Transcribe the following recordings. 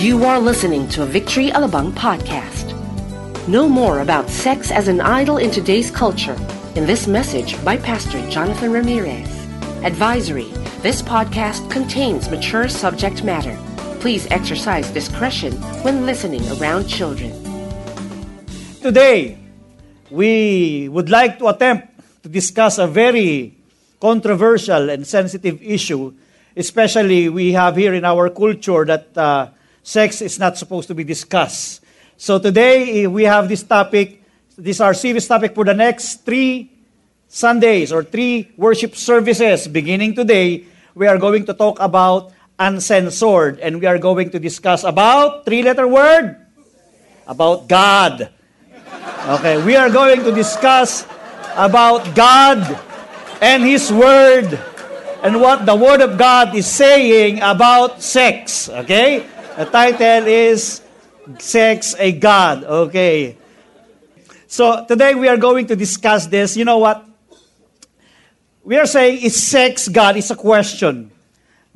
You are listening to a Victory Alabang podcast. Know more about sex as an idol in today's culture in this message by Pastor Jonathan Ramirez. Advisory This podcast contains mature subject matter. Please exercise discretion when listening around children. Today, we would like to attempt to discuss a very controversial and sensitive issue, especially we have here in our culture that uh, sex is not supposed to be discussed. So today, eh, we have this topic. This is our serious topic for the next three Sundays or three worship services beginning today. We are going to talk about uncensored and we are going to discuss about three letter word about God. Okay, we are going to discuss about God and His Word and what the Word of God is saying about sex. Okay? The title is Sex a God. Okay. So today we are going to discuss this. You know what? We are saying, is sex God? It's a question.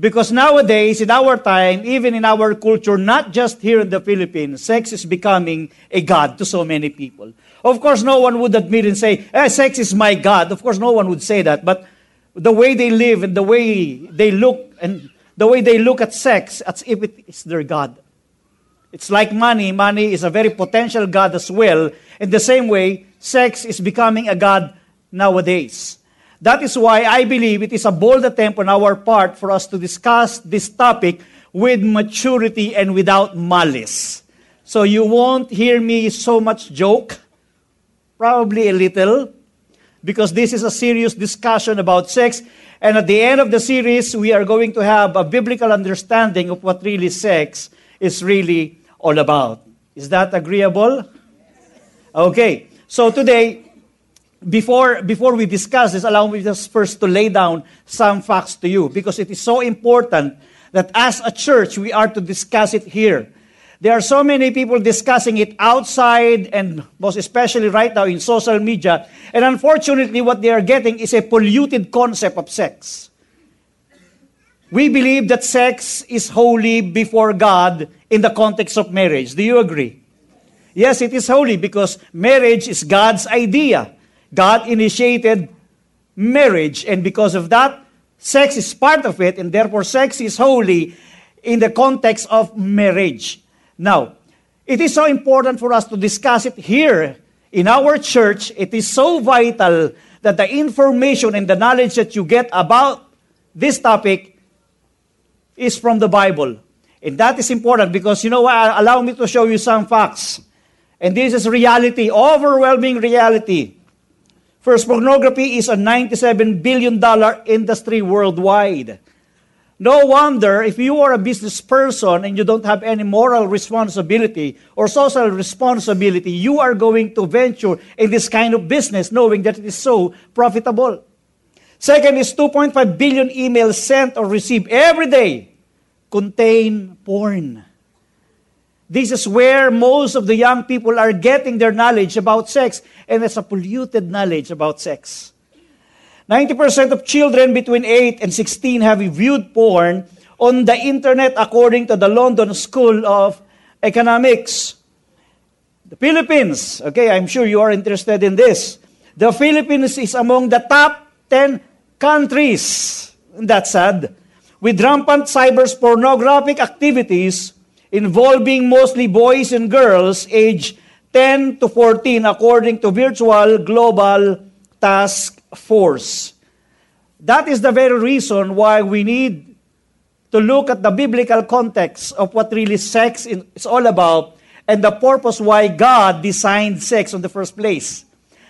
Because nowadays, in our time, even in our culture, not just here in the Philippines, sex is becoming a God to so many people. Of course, no one would admit and say, eh, sex is my God. Of course, no one would say that. But the way they live and the way they look and the way they look at sex, as if it is their God. It's like money. Money is a very potential God as well. In the same way, sex is becoming a God nowadays. That is why I believe it is a bold attempt on our part for us to discuss this topic with maturity and without malice. So you won't hear me so much joke, probably a little, because this is a serious discussion about sex. And at the end of the series, we are going to have a biblical understanding of what really sex is really all about. Is that agreeable? Okay. So today, before, before we discuss this, allow me just first to lay down some facts to you because it is so important that as a church, we are to discuss it here. There are so many people discussing it outside and most especially right now in social media. And unfortunately, what they are getting is a polluted concept of sex. We believe that sex is holy before God in the context of marriage. Do you agree? Yes, it is holy because marriage is God's idea. God initiated marriage, and because of that, sex is part of it, and therefore sex is holy in the context of marriage. Now, it is so important for us to discuss it here in our church. It is so vital that the information and the knowledge that you get about this topic is from the Bible. And that is important because, you know what, allow me to show you some facts. And this is reality, overwhelming reality. First, pornography is a $97 billion industry worldwide. No wonder if you are a business person and you don't have any moral responsibility or social responsibility, you are going to venture in this kind of business knowing that it is so profitable. Second is 2.5 billion emails sent or received every day contain porn. This is where most of the young people are getting their knowledge about sex, and it's a polluted knowledge about sex. 90% of children between 8 and 16 have viewed porn on the internet according to the London School of Economics. The Philippines, okay, I'm sure you are interested in this. The Philippines is among the top 10 countries, that's sad, with rampant cyber pornographic activities involving mostly boys and girls aged 10 to 14 according to Virtual Global Task Force. That is the very reason why we need to look at the biblical context of what really sex is all about and the purpose why God designed sex in the first place.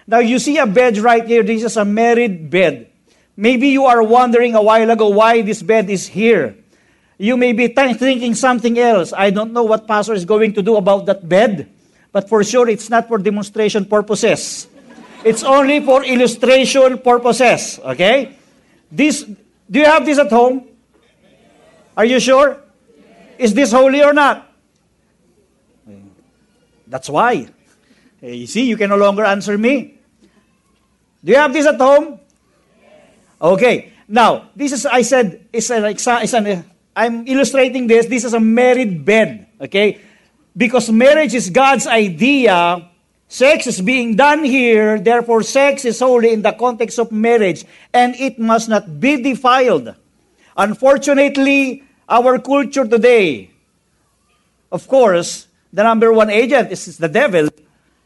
Now, you see a bed right here. This is a married bed. Maybe you are wondering a while ago why this bed is here. You may be thinking something else. I don't know what pastor is going to do about that bed, but for sure it's not for demonstration purposes. It's only for illustration purposes, okay? This do you have this at home? Are you sure? Is this holy or not? That's why. Eh, you see, you can no longer answer me. Do you have this at home? Okay. Now, this is, I said, is an, is an I'm illustrating this. This is a married bed. Okay? Because marriage is God's idea, sex is being done here, therefore sex is holy in the context of marriage, and it must not be defiled. Unfortunately, our culture today, of course, the number one agent is the devil,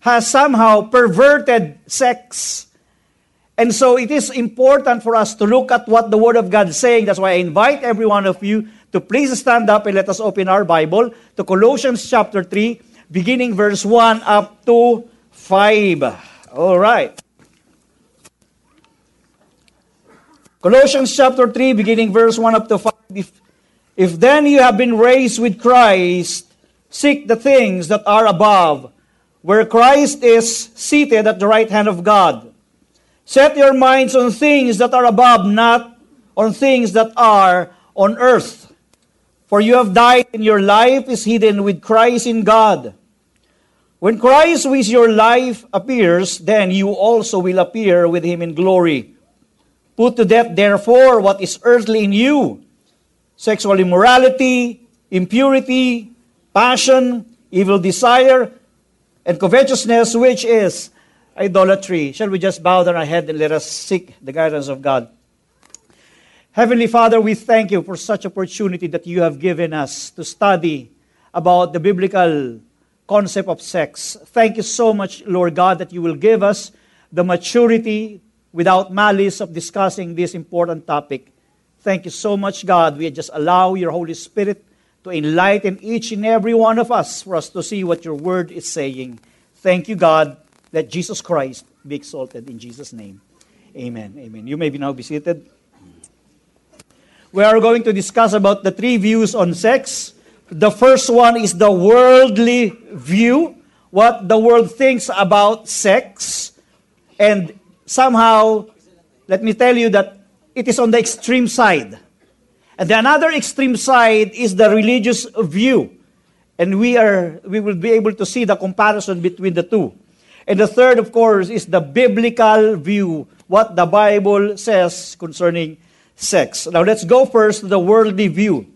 has somehow perverted sex. And so it is important for us to look at what the Word of God is saying. That's why I invite every one of you to please stand up and let us open our Bible to Colossians chapter 3, beginning verse 1 up to 5. All right. Colossians chapter 3, beginning verse 1 up to 5. If, if then you have been raised with Christ, seek the things that are above, where Christ is seated at the right hand of God. Set your minds on things that are above, not on things that are on earth. For you have died, and your life is hidden with Christ in God. When Christ, who is your life, appears, then you also will appear with him in glory. Put to death, therefore, what is earthly in you sexual immorality, impurity, passion, evil desire, and covetousness, which is idolatry. Shall we just bow down our head and let us seek the guidance of God? Heavenly Father, we thank you for such opportunity that you have given us to study about the biblical concept of sex. Thank you so much, Lord God, that you will give us the maturity without malice of discussing this important topic. Thank you so much, God. We just allow your Holy Spirit to enlighten each and every one of us for us to see what your word is saying. Thank you, God. Let Jesus Christ be exalted in Jesus' name. Amen. Amen. You may be now be seated we are going to discuss about the three views on sex. The first one is the worldly view, what the world thinks about sex. And somehow, let me tell you that it is on the extreme side. And the another extreme side is the religious view. And we are we will be able to see the comparison between the two. And the third, of course, is the biblical view, what the Bible says concerning sex. Now let's go first to the worldly view.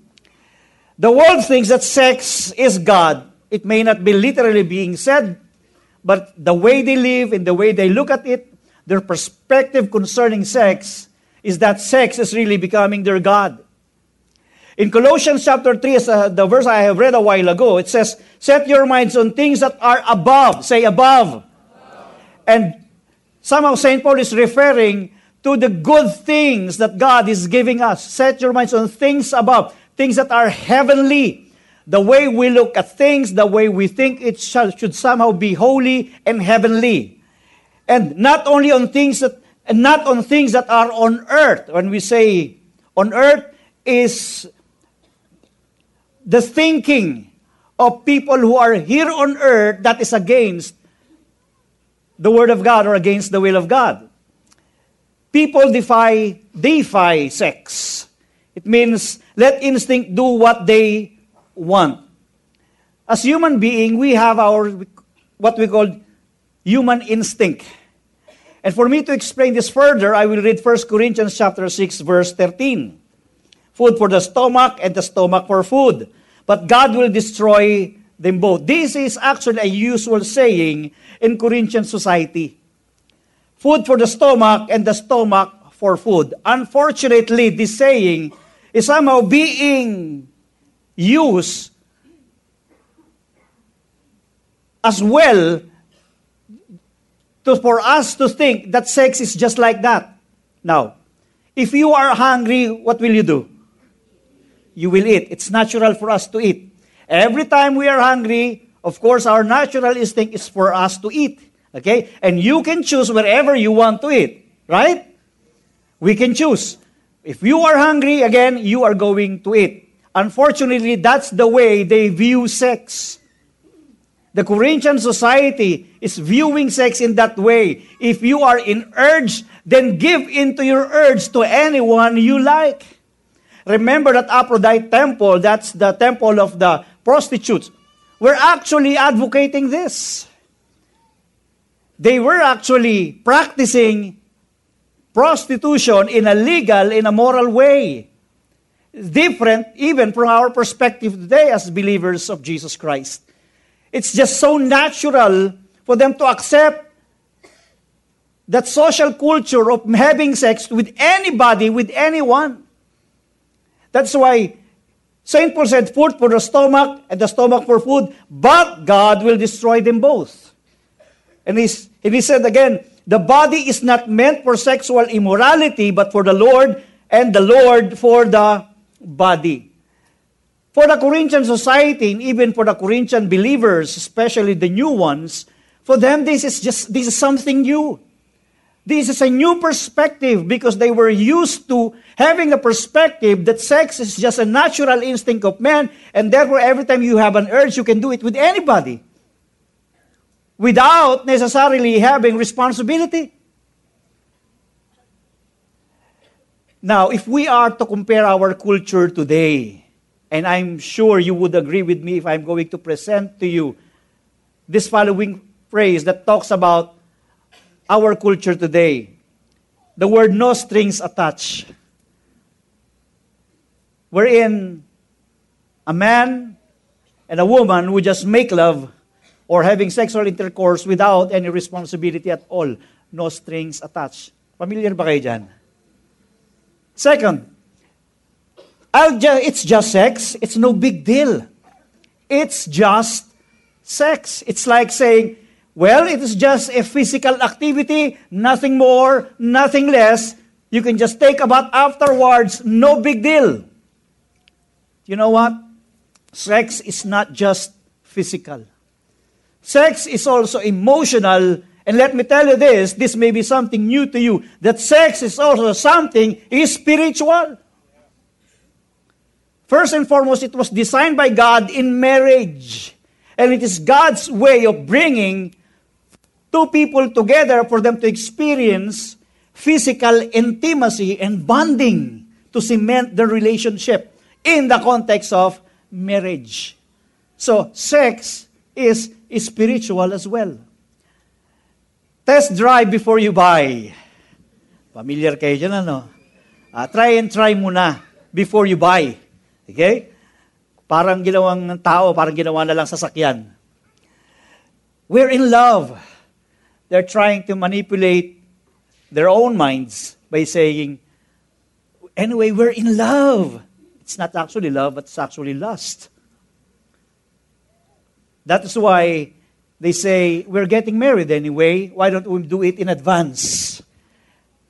The world thinks that sex is God. It may not be literally being said, but the way they live and the way they look at it, their perspective concerning sex is that sex is really becoming their God. In Colossians chapter 3, uh, the verse I have read a while ago, it says, Set your minds on things that are above. Say above. above. And somehow St. Paul is referring to the good things that God is giving us. Set your minds on things above, things that are heavenly. The way we look at things, the way we think it shall, should somehow be holy and heavenly. And not only on things that, and not on things that are on earth. When we say on earth is the thinking of people who are here on earth that is against the word of God or against the will of God. People defy, defy sex. It means let instinct do what they want. As human being, we have our what we call human instinct. And for me to explain this further, I will read 1 Corinthians chapter 6 verse 13. Food for the stomach and the stomach for food. But God will destroy them both. This is actually a usual saying in Corinthian society food for the stomach and the stomach for food. Unfortunately, this saying is somehow being used as well to, for us to think that sex is just like that. Now, if you are hungry, what will you do? You will eat. It's natural for us to eat. Every time we are hungry, of course, our natural instinct is for us to eat. Okay? And you can choose wherever you want to eat. Right? We can choose. If you are hungry, again, you are going to eat. Unfortunately, that's the way they view sex. The Corinthian society is viewing sex in that way. If you are in urge, then give into your urge to anyone you like. Remember that Aphrodite temple, that's the temple of the prostitutes. We're actually advocating this they were actually practicing prostitution in a legal, in a moral way. different even from our perspective today as believers of Jesus Christ. It's just so natural for them to accept that social culture of having sex with anybody, with anyone. That's why St. Paul said, food for the stomach and the stomach for food, but God will destroy them both. And, he's, and he said again, the body is not meant for sexual immorality, but for the Lord, and the Lord for the body. For the Corinthian society, and even for the Corinthian believers, especially the new ones, for them this is just this is something new. This is a new perspective because they were used to having a perspective that sex is just a natural instinct of man, and therefore every time you have an urge, you can do it with anybody without necessarily having responsibility. Now, if we are to compare our culture today, and I'm sure you would agree with me if I'm going to present to you this following phrase that talks about our culture today. The word no strings attached. Wherein a man and a woman would just make love or having sexual intercourse without any responsibility at all. No strings attached. Familiar ba kayo dyan? Second, it's just sex. It's no big deal. It's just sex. It's like saying, well, it is just a physical activity, nothing more, nothing less. You can just take a bath afterwards, no big deal. You know what? Sex is not just physical. Sex is also emotional and let me tell you this, this may be something new to you, that sex is also something is spiritual. First and foremost, it was designed by God in marriage. And it is God's way of bringing two people together for them to experience physical intimacy and bonding to cement their relationship in the context of marriage. So, sex is spiritual as well. Test drive before you buy. Familiar kayo dyan, ano? Uh, try and try muna before you buy. Okay? Parang ginawang tao, parang ginawa na lang sasakyan. We're in love. They're trying to manipulate their own minds by saying, anyway, we're in love. It's not actually love, but it's actually lust. That is why they say, we're getting married anyway, why don't we do it in advance?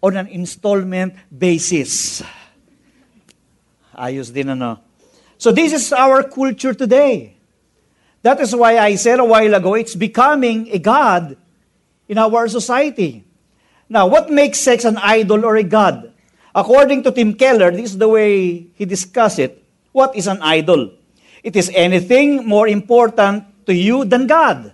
On an installment basis. Ayos din ano. So this is our culture today. That is why I said a while ago, it's becoming a God in our society. Now, what makes sex an idol or a God? According to Tim Keller, this is the way he discussed it. What is an idol? It is anything more important to you than God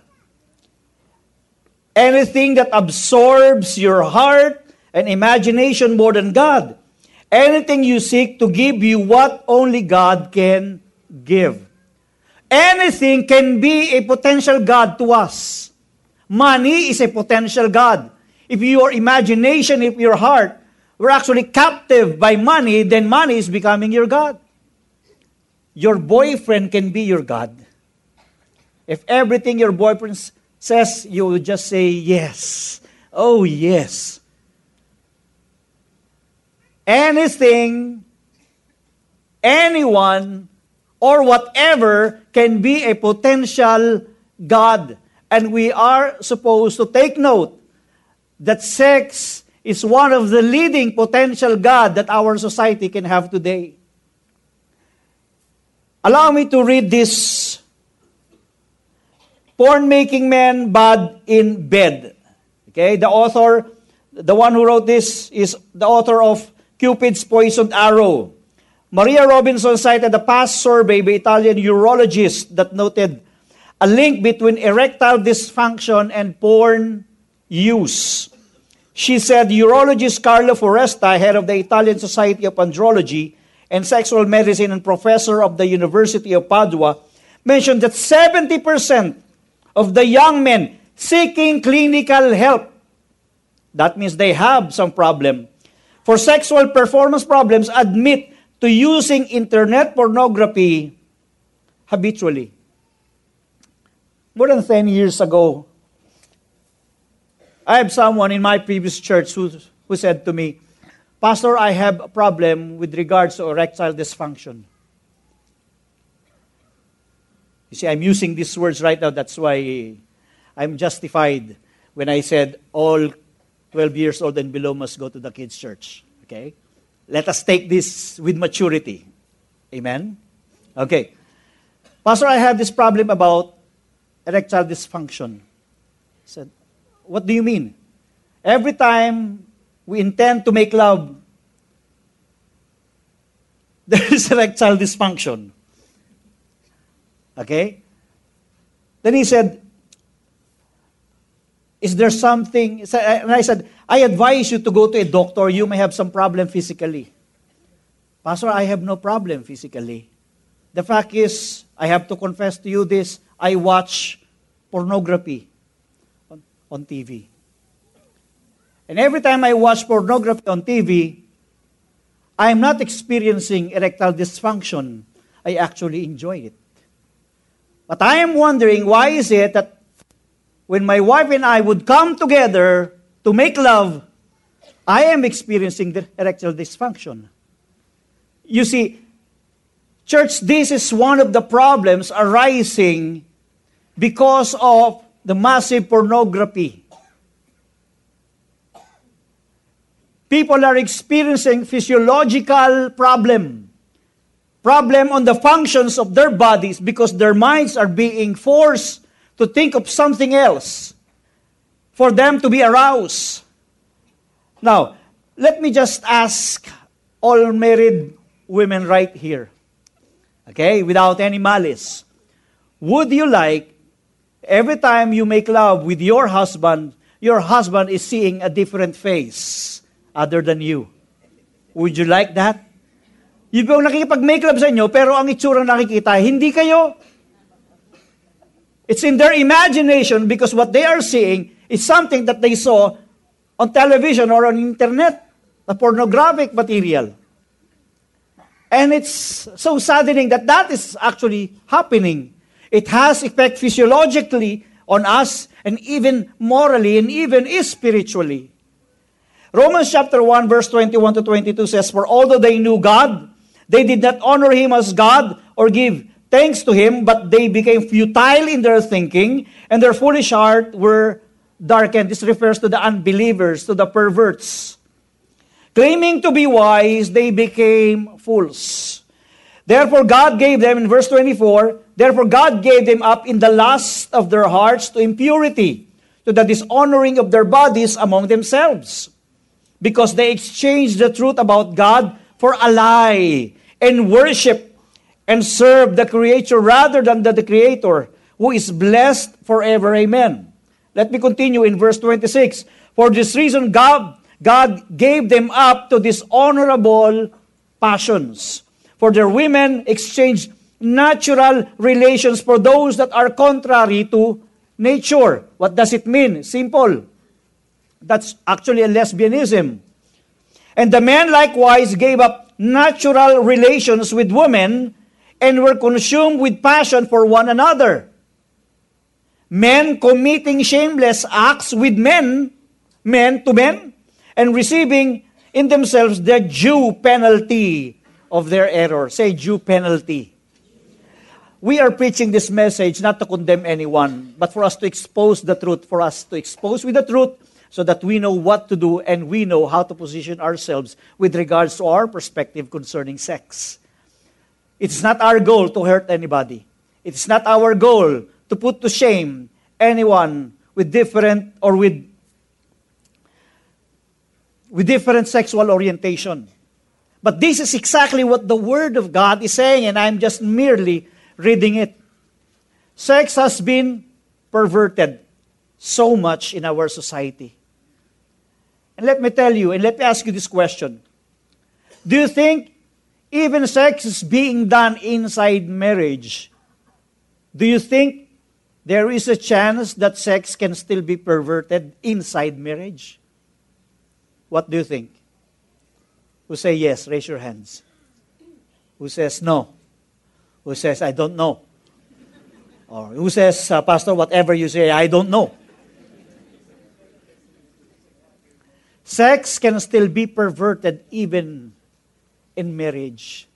anything that absorbs your heart and imagination more than God. Anything you seek to give you what only God can give. Anything can be a potential God to us. Money is a potential God. If your imagination, if your heart were actually captive by money, then money is becoming your God. Your boyfriend can be your God. If everything your boyfriend says, you will just say yes. Oh, yes. Anything, anyone, or whatever can be a potential God. And we are supposed to take note that sex is one of the leading potential God that our society can have today. Allow me to read this Porn making men bad in bed. Okay, the author, the one who wrote this is the author of Cupid's Poisoned Arrow. Maria Robinson cited a past survey by Italian urologists that noted a link between erectile dysfunction and porn use. She said urologist Carlo Foresta, head of the Italian Society of Andrology and Sexual Medicine and professor of the University of Padua, mentioned that 70% of the young men seeking clinical help. That means they have some problem. For sexual performance problems, admit to using internet pornography habitually. More than 10 years ago, I have someone in my previous church who, who said to me, Pastor, I have a problem with regards to erectile dysfunction. You see, I'm using these words right now, that's why I'm justified when I said all 12 years old and below must go to the kids' church. Okay? Let us take this with maturity. Amen? Okay. Pastor, I have this problem about erectile dysfunction. I said, What do you mean? Every time we intend to make love, there is erectile dysfunction. Okay? Then he said, Is there something? And I said, I advise you to go to a doctor. You may have some problem physically. Pastor, I have no problem physically. The fact is, I have to confess to you this I watch pornography on, on TV. And every time I watch pornography on TV, I am not experiencing erectile dysfunction. I actually enjoy it. But I am wondering why is it that when my wife and I would come together to make love, I am experiencing the erectile dysfunction. You see, church, this is one of the problems arising because of the massive pornography. People are experiencing physiological problem. Problem on the functions of their bodies because their minds are being forced to think of something else for them to be aroused. Now, let me just ask all married women right here, okay, without any malice. Would you like every time you make love with your husband, your husband is seeing a different face other than you? Would you like that? Yung bang nakikipag-make love sa inyo, pero ang itsura nakikita, hindi kayo. It's in their imagination because what they are seeing is something that they saw on television or on internet, the pornographic material. And it's so saddening that that is actually happening. It has effect physiologically on us and even morally and even spiritually. Romans chapter 1 verse 21 to 22 says, For although they knew God, they did not honor him as God or give thanks to him, but they became futile in their thinking, and their foolish heart were darkened. This refers to the unbelievers, to the perverts. Claiming to be wise, they became fools. Therefore, God gave them, in verse 24, therefore God gave them up in the lust of their hearts to impurity, to the dishonoring of their bodies among themselves. Because they exchanged the truth about God for a lie, and worship and serve the Creator rather than the, Creator, who is blessed forever. Amen. Let me continue in verse 26. For this reason, God, God gave them up to dishonorable passions. For their women exchanged natural relations for those that are contrary to nature. What does it mean? Simple. That's actually a lesbianism. And the men likewise gave up natural relations with women and were consumed with passion for one another. Men committing shameless acts with men, men to men, and receiving in themselves the due penalty of their error. Say due penalty. We are preaching this message not to condemn anyone, but for us to expose the truth, for us to expose with the truth so that we know what to do and we know how to position ourselves with regards to our perspective concerning sex. It's not our goal to hurt anybody. It's not our goal to put to shame anyone with different or with with different sexual orientation. But this is exactly what the Word of God is saying, and I'm just merely reading it. Sex has been perverted so much in our society. And let me tell you, and let me ask you this question Do you think even sex is being done inside marriage. Do you think there is a chance that sex can still be perverted inside marriage? What do you think? Who say yes? Raise your hands. Who says no? Who says, I don't know? Or who says, uh, Pastor, whatever you say, I don't know? Sex can still be perverted even in marriage.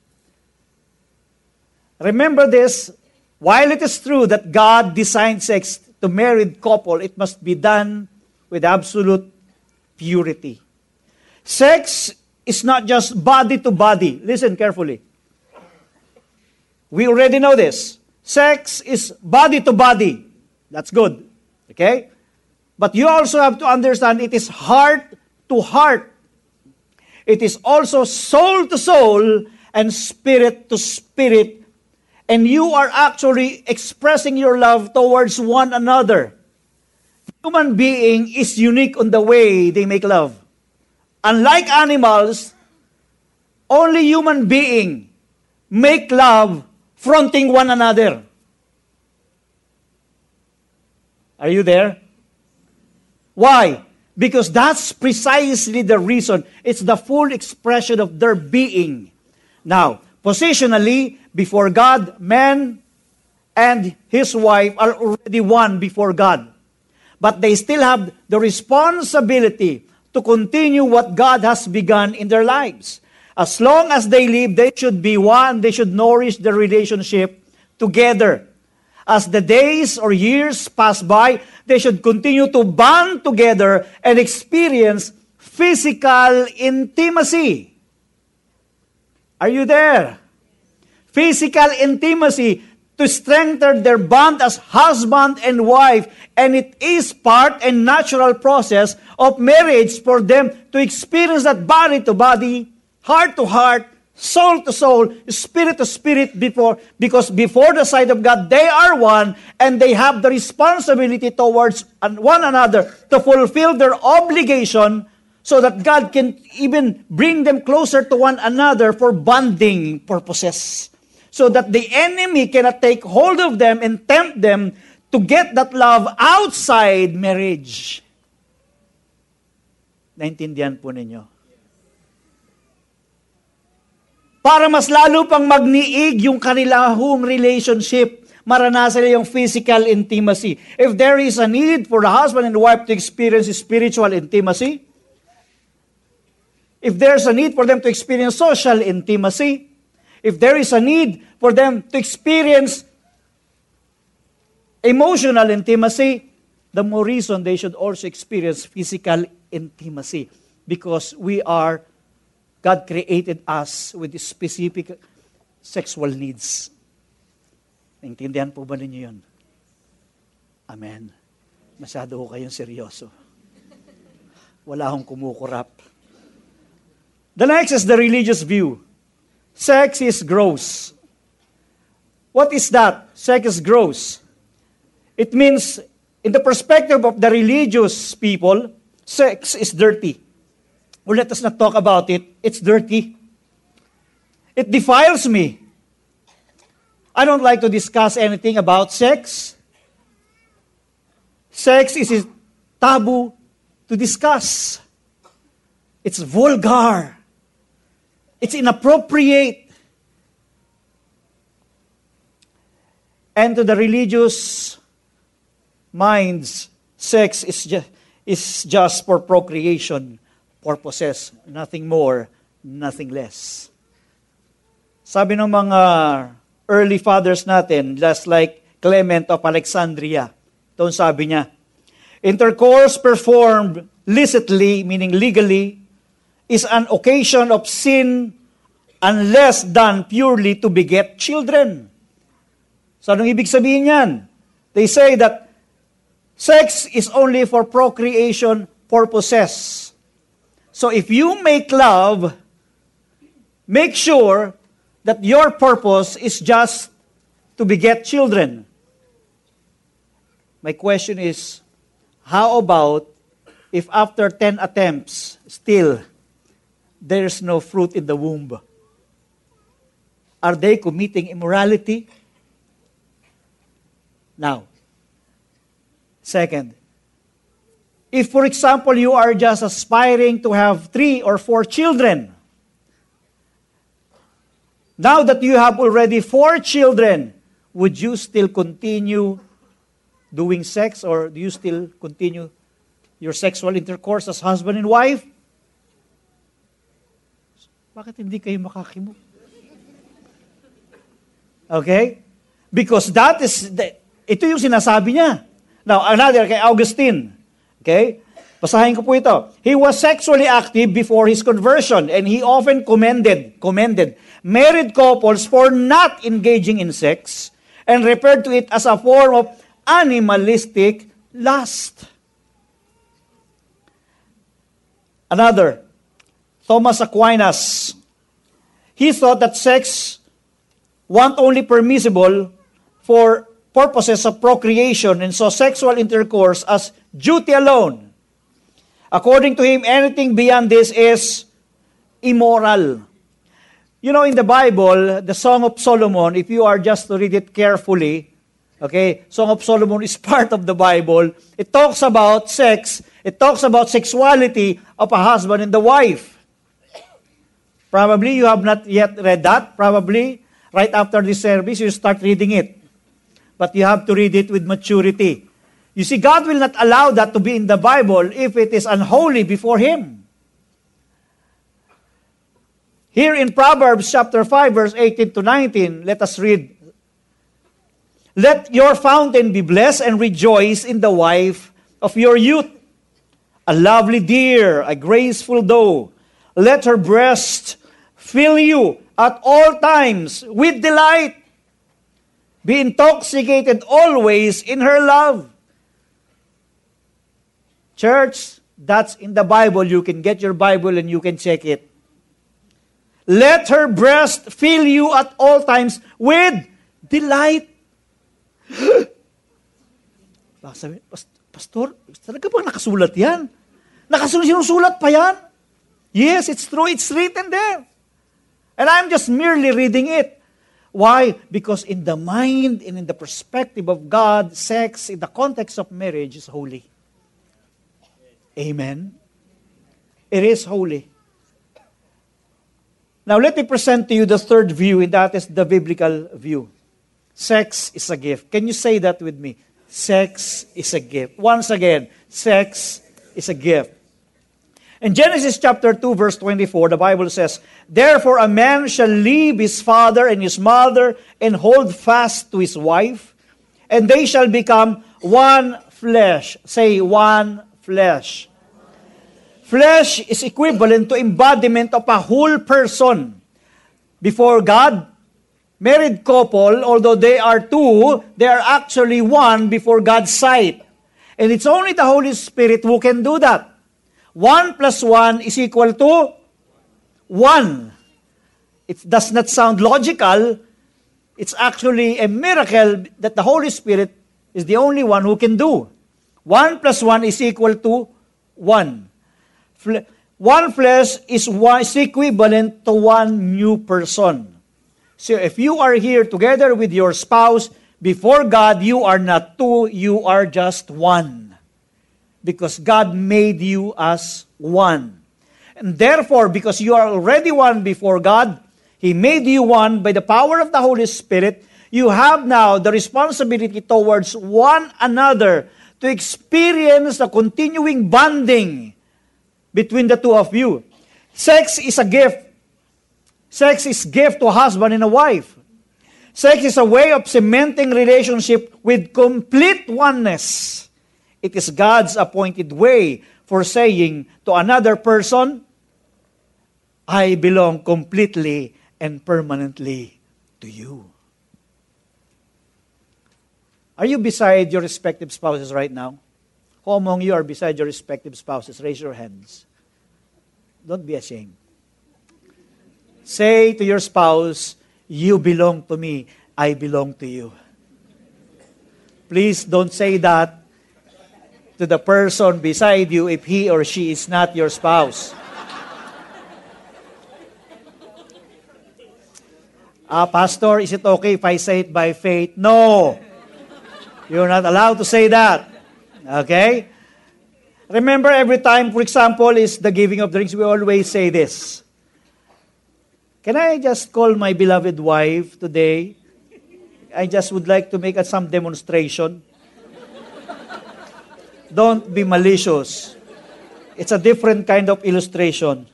Remember this while it is true that God designed sex to married couple, it must be done with absolute purity. Sex is not just body to body. Listen carefully. We already know this. Sex is body to body. That's good. Okay? But you also have to understand it is heart to heart. It is also soul to soul and spirit to spirit. And you are actually expressing your love towards one another. Human being is unique on the way they make love. Unlike animals, only human being make love fronting one another. Are you there? Why? Because that's precisely the reason. It's the full expression of their being. Now, positionally, before God, man and his wife are already one before God. But they still have the responsibility to continue what God has begun in their lives. As long as they live, they should be one. They should nourish the relationship together. As the days or years pass by, they should continue to bond together and experience physical intimacy. Are you there? Physical intimacy to strengthen their bond as husband and wife. And it is part and natural process of marriage for them to experience that body to body, heart to heart, soul to soul, spirit to spirit before because before the sight of God they are one and they have the responsibility towards one another to fulfill their obligation so that God can even bring them closer to one another for bonding purposes so that the enemy cannot take hold of them and tempt them to get that love outside marriage. Naintindihan po ninyo? Para mas lalo pang magniig yung kanilang home relationship, maranasan nila yung physical intimacy. If there is a need for the husband and wife to experience spiritual intimacy, if there's a need for them to experience social intimacy, if there is a need for them to experience emotional intimacy, the more reason they should also experience physical intimacy because we are God created us with specific sexual needs. Naintindihan po ba ninyo yun? Amen. Masyado ko kayong seryoso. Wala akong kumukurap. The next is the religious view. Sex is gross. What is that? Sex is gross. It means, in the perspective of the religious people, sex is dirty or let us not talk about it, it's dirty. It defiles me. I don't like to discuss anything about sex. Sex is taboo to discuss. It's vulgar. It's inappropriate. And to the religious minds, sex is just, is just for procreation purposes, nothing more, nothing less. Sabi ng mga early fathers natin, just like Clement of Alexandria, ito sabi niya, intercourse performed licitly, meaning legally, is an occasion of sin unless done purely to beget children. So anong ibig sabihin yan? They say that sex is only for procreation purposes. So if you make love, make sure that your purpose is just to beget children. My question is, how about if after 10 attempts, still, there's no fruit in the womb? Are they committing immorality? Now, second, if, for example, you are just aspiring to have three or four children, Now that you have already four children, would you still continue doing sex or do you still continue your sexual intercourse as husband and wife? Bakit hindi kayo makakimo? Okay? Because that is, the, ito yung sinasabi niya. Now, another kay Augustine. Okay? Basahin ko po ito. He was sexually active before his conversion and he often commended, commended married couples for not engaging in sex and referred to it as a form of animalistic lust. Another, Thomas Aquinas. He thought that sex was only permissible for purposes of procreation and saw sexual intercourse as duty alone According to him, anything beyond this is immoral. You know, in the Bible, the Song of Solomon, if you are just to read it carefully, okay, Song of Solomon is part of the Bible. It talks about sex, it talks about sexuality of a husband and the wife. Probably you have not yet read that. Probably right after this service, you start reading it. But you have to read it with maturity. You see, God will not allow that to be in the Bible if it is unholy before Him. Here in Proverbs chapter 5, verse 18 to 19, let us read. Let your fountain be blessed and rejoice in the wife of your youth, a lovely deer, a graceful doe. Let her breast fill you at all times with delight. Be intoxicated always in her love. Church, that's in the Bible. You can get your Bible and you can check it. Let her breast fill you at all times with delight. Pastor, talaga ba nakasulat yan? Nakasulat, sinusulat pa yan? Yes, it's true. It's written there. And I'm just merely reading it. Why? Because in the mind and in the perspective of God, sex in the context of marriage is holy. Amen? It is holy. Now, let me present to you the third view, and that is the biblical view. Sex is a gift. Can you say that with me? Sex is a gift. Once again, sex is a gift. In Genesis chapter 2, verse 24, the Bible says, Therefore a man shall leave his father and his mother and hold fast to his wife, and they shall become one flesh. Say, one flesh. Flesh is equivalent to embodiment of a whole person. Before God, married couple, although they are two, they are actually one before God's sight. And it's only the Holy Spirit who can do that. One plus one is equal to one. It does not sound logical. It's actually a miracle that the Holy Spirit is the only one who can do. 1 plus 1 is equal to 1. One flesh is, one, is equivalent to one new person. So if you are here together with your spouse, before God, you are not two, you are just one. Because God made you as one. And therefore, because you are already one before God, He made you one by the power of the Holy Spirit, you have now the responsibility towards one another to experience a continuing bonding between the two of you. Sex is a gift. Sex is gift to husband and a wife. Sex is a way of cementing relationship with complete oneness. It is God's appointed way for saying to another person, I belong completely and permanently to you. Are you beside your respective spouses right now? Who among you are beside your respective spouses? Raise your hands. Don't be ashamed. Say to your spouse, You belong to me, I belong to you. Please don't say that to the person beside you if he or she is not your spouse. Ah, Pastor, is it okay if I say it by faith? No. You're not allowed to say that. Okay? Remember, every time, for example, is the giving of drinks, we always say this. Can I just call my beloved wife today? I just would like to make some demonstration. Don't be malicious. It's a different kind of illustration.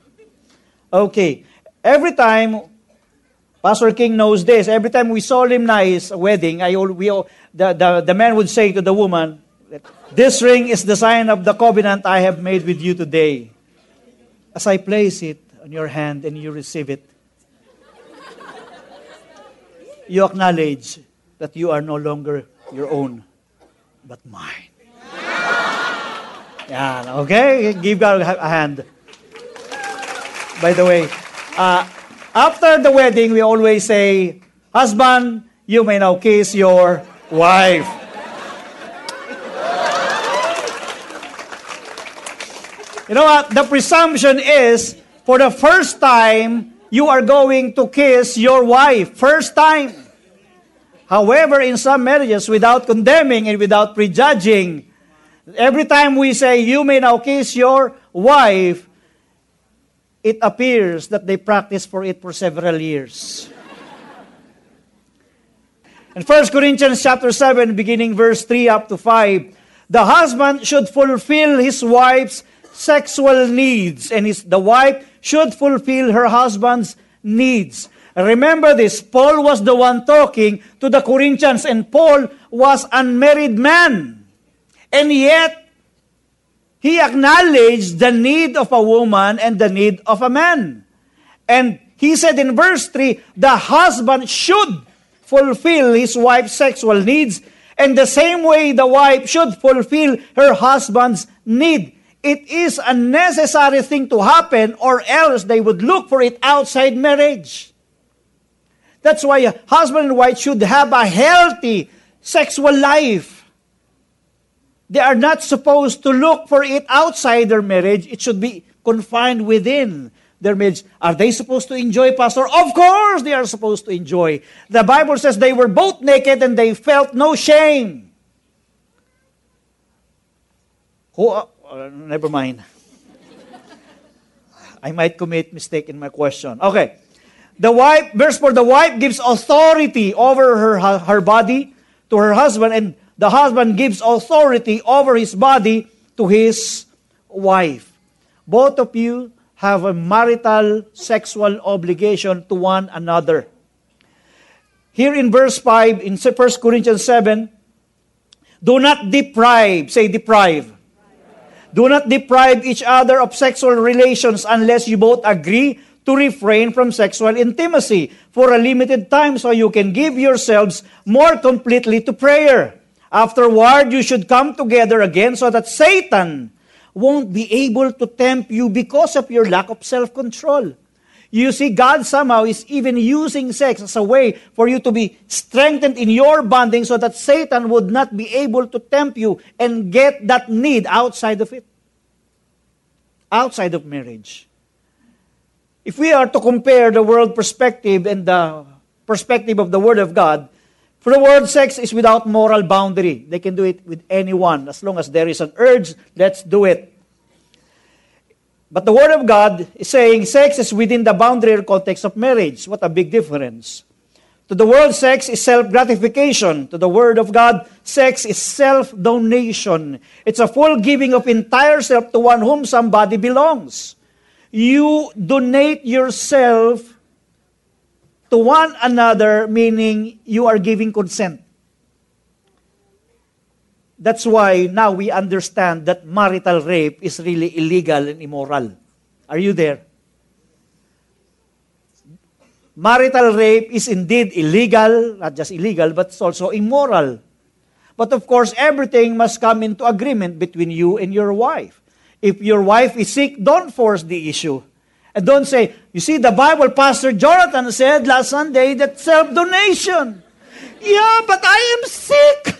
Okay. Every time, Pastor King knows this, every time we solemnize a wedding, I, we, the, the, the man would say to the woman, This ring is the sign of the covenant I have made with you today. As I place it on your hand and you receive it, you acknowledge that you are no longer your own, but mine. Yeah, okay? Give God a hand. By the way, uh, after the wedding, we always say, Husband, you may now kiss your wife. You know what? The presumption is for the first time, you are going to kiss your wife. First time. However, in some marriages, without condemning and without prejudging, every time we say, You may now kiss your wife, it appears that they practiced for it for several years. In 1 Corinthians chapter 7, beginning verse 3 up to 5, the husband should fulfill his wife's sexual needs, and his, the wife should fulfill her husband's needs. Remember this, Paul was the one talking to the Corinthians, and Paul was an unmarried man. And yet, he acknowledged the need of a woman and the need of a man. And he said in verse 3, the husband should fulfill his wife's sexual needs, and the same way the wife should fulfill her husband's need. It is a necessary thing to happen, or else they would look for it outside marriage. That's why a husband and wife should have a healthy sexual life. They are not supposed to look for it outside their marriage. It should be confined within their marriage. Are they supposed to enjoy, Pastor? Of course they are supposed to enjoy. The Bible says they were both naked and they felt no shame. Who, uh, never mind. I might commit mistake in my question. Okay. The wife, verse 4, the wife gives authority over her, her body to her husband, and the husband gives authority over his body to his wife. Both of you have a marital sexual obligation to one another. Here in verse 5, in 1 Corinthians 7, do not deprive, say deprive Do not deprive each other of sexual relations unless you both agree to refrain from sexual intimacy for a limited time so you can give yourselves more completely to prayer. Afterward, you should come together again so that Satan won't be able to tempt you because of your lack of self control. You see, God somehow is even using sex as a way for you to be strengthened in your bonding so that Satan would not be able to tempt you and get that need outside of it. Outside of marriage. If we are to compare the world perspective and the perspective of the Word of God, for the world, sex is without moral boundary. They can do it with anyone. As long as there is an urge, let's do it. But the Word of God is saying sex is within the boundary or context of marriage. What a big difference. To the world, sex is self gratification. To the Word of God, sex is self donation. It's a full giving of entire self to one whom somebody belongs. You donate yourself to one another, meaning you are giving consent. That's why now we understand that marital rape is really illegal and immoral. Are you there? Marital rape is indeed illegal, not just illegal, but it's also immoral. But of course, everything must come into agreement between you and your wife. If your wife is sick, don't force the issue. And don't say, you see, the Bible, Pastor Jonathan said last Sunday that self donation. Yeah, but I am sick.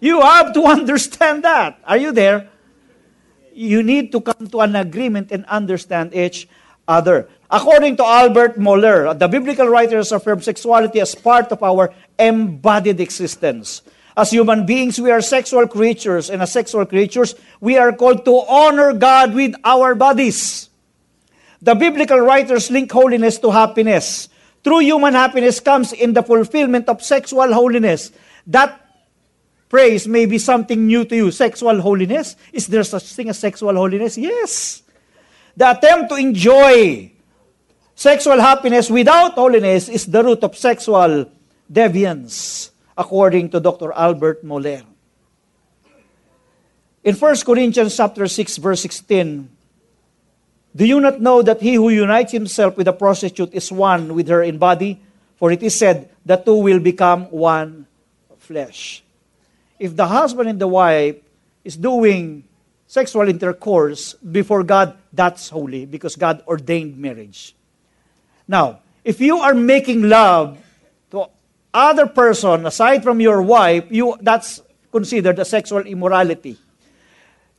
You have to understand that. Are you there? You need to come to an agreement and understand each other. According to Albert Mohler, the biblical writers affirm sexuality as part of our embodied existence. As human beings, we are sexual creatures, and as sexual creatures, we are called to honor God with our bodies. The biblical writers link holiness to happiness. True human happiness comes in the fulfillment of sexual holiness. That praise may be something new to you. Sexual holiness? Is there such thing as sexual holiness? Yes. The attempt to enjoy sexual happiness without holiness is the root of sexual deviance, according to Dr. Albert Moller. In 1 Corinthians chapter 6 verse 16, do you not know that he who unites himself with a prostitute is one with her in body? For it is said, the two will become one flesh. If the husband and the wife is doing sexual intercourse before God, that's holy because God ordained marriage. Now, if you are making love to other person aside from your wife, you that's considered a sexual immorality.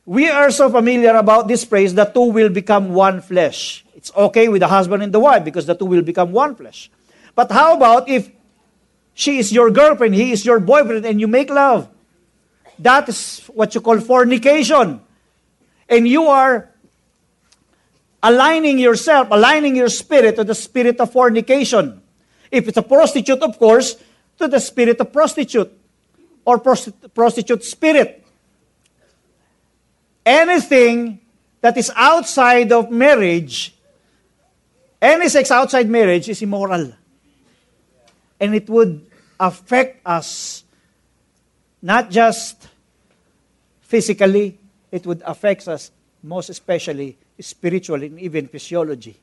We are so familiar about this phrase, the two will become one flesh. It's okay with the husband and the wife because the two will become one flesh. But how about if she is your girlfriend, he is your boyfriend, and you make love? That is what you call fornication. And you are aligning yourself, aligning your spirit to the spirit of fornication. If it's a prostitute, of course, to the spirit of prostitute or prostitute spirit anything that is outside of marriage, any sex outside marriage is immoral. And it would affect us not just physically, it would affect us most especially spiritually and even physiology.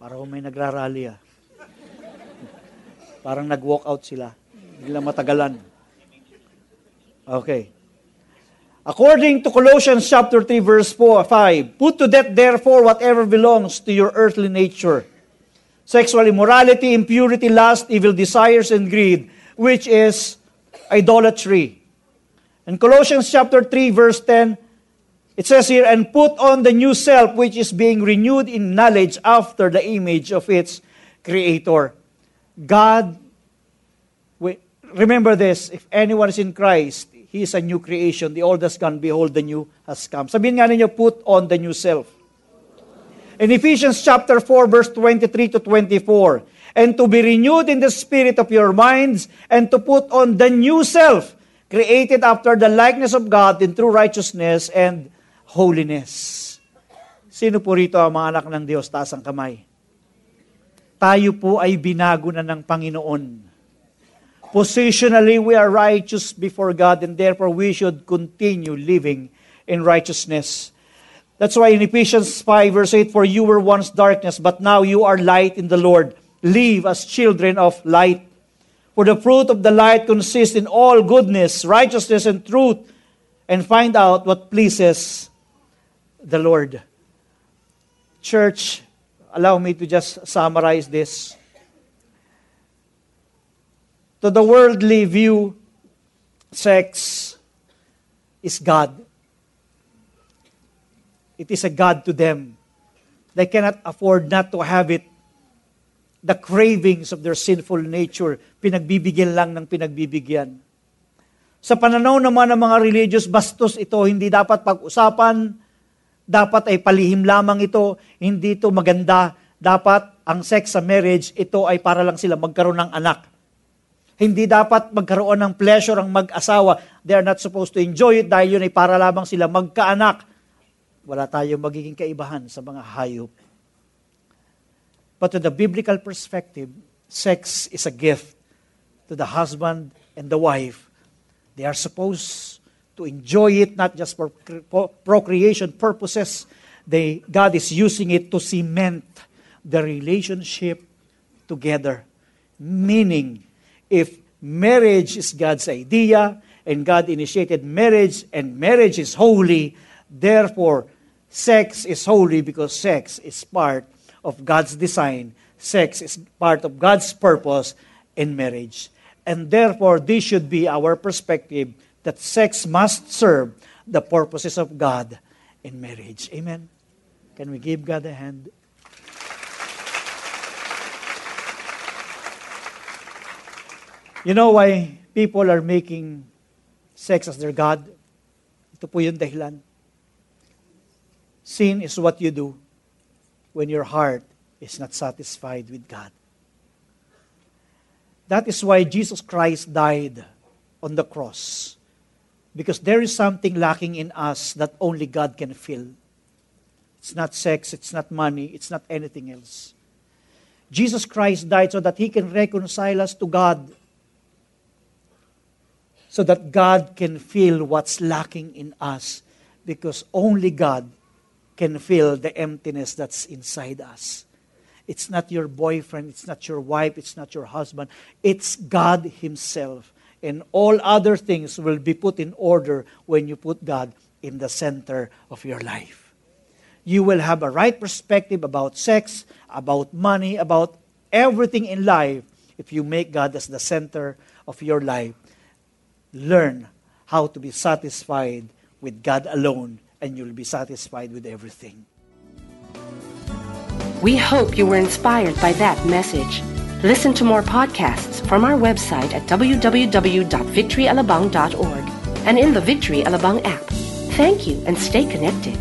Parang may nagrarally ah. Parang nag-walk out sila. Hindi lang matagalan. Okay. According to Colossians chapter 3 verse 4, 5, put to death therefore whatever belongs to your earthly nature. Sexual immorality, impurity, lust, evil desires, and greed, which is idolatry. In Colossians chapter 3 verse 10, it says here, and put on the new self which is being renewed in knowledge after the image of its creator. God, remember this, if anyone is in Christ, He is a new creation. The old has gone, behold, the new has come. Sabihin nga ninyo, put on the new self. In Ephesians chapter 4, verse 23 to 24, and to be renewed in the spirit of your minds, and to put on the new self, created after the likeness of God in true righteousness and holiness. Sino po rito ang mga anak ng Diyos? Taas ang kamay. Tayo po ay binago na ng Panginoon Positionally, we are righteous before God, and therefore we should continue living in righteousness. That's why in Ephesians 5, verse 8, For you were once darkness, but now you are light in the Lord. Live as children of light. For the fruit of the light consists in all goodness, righteousness, and truth, and find out what pleases the Lord. Church, allow me to just summarize this. To the worldly view, sex is God. It is a God to them. They cannot afford not to have it. The cravings of their sinful nature, pinagbibigyan lang ng pinagbibigyan. Sa pananaw naman ng mga religious, bastos ito, hindi dapat pag-usapan, dapat ay palihim lamang ito, hindi ito maganda, dapat ang sex sa marriage, ito ay para lang sila magkaroon ng anak. Hindi dapat magkaroon ng pleasure ang mag-asawa. They are not supposed to enjoy it dahil yun ay para lamang sila magkaanak. Wala tayong magiging kaibahan sa mga hayop. But to the biblical perspective, sex is a gift to the husband and the wife. They are supposed to enjoy it not just for procreation purposes. They, God is using it to cement the relationship together. Meaning, if marriage is God's idea and God initiated marriage and marriage is holy, therefore sex is holy because sex is part of God's design. Sex is part of God's purpose in marriage. And therefore, this should be our perspective that sex must serve the purposes of God in marriage. Amen. Can we give God a hand? You know why people are making sex as their God? Ito po yung dahilan. Sin is what you do when your heart is not satisfied with God. That is why Jesus Christ died on the cross. Because there is something lacking in us that only God can fill. It's not sex, it's not money, it's not anything else. Jesus Christ died so that he can reconcile us to God. So that God can fill what's lacking in us. Because only God can fill the emptiness that's inside us. It's not your boyfriend, it's not your wife, it's not your husband. It's God Himself. And all other things will be put in order when you put God in the center of your life you will have a right perspective about sex, about money, about everything in life if you make God as the center of your life. Learn how to be satisfied with God alone, and you'll be satisfied with everything. We hope you were inspired by that message. Listen to more podcasts from our website at www.victoryalabang.org and in the Victory Alabang app. Thank you and stay connected.